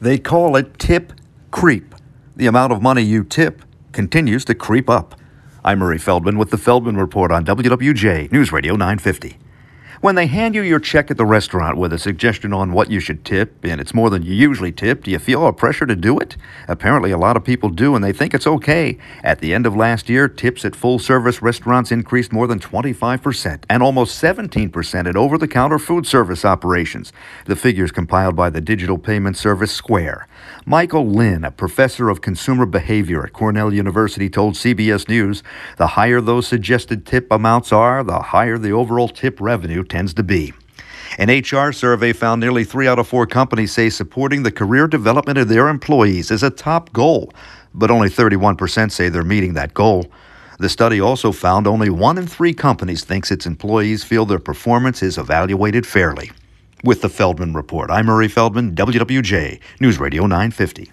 They call it tip creep. The amount of money you tip continues to creep up. I'm Murray Feldman with the Feldman Report on WWJ News Radio 950. When they hand you your check at the restaurant with a suggestion on what you should tip, and it's more than you usually tip, do you feel a pressure to do it? Apparently, a lot of people do, and they think it's okay. At the end of last year, tips at full service restaurants increased more than 25%, and almost 17% at over the counter food service operations. The figures compiled by the digital payment service Square. Michael Lynn, a professor of consumer behavior at Cornell University, told CBS News the higher those suggested tip amounts are, the higher the overall tip revenue tends to be. An HR survey found nearly three out of four companies say supporting the career development of their employees is a top goal, but only 31% say they're meeting that goal. The study also found only one in three companies thinks its employees feel their performance is evaluated fairly. With the Feldman Report, I'm Murray Feldman, WWJ, News Radio 950.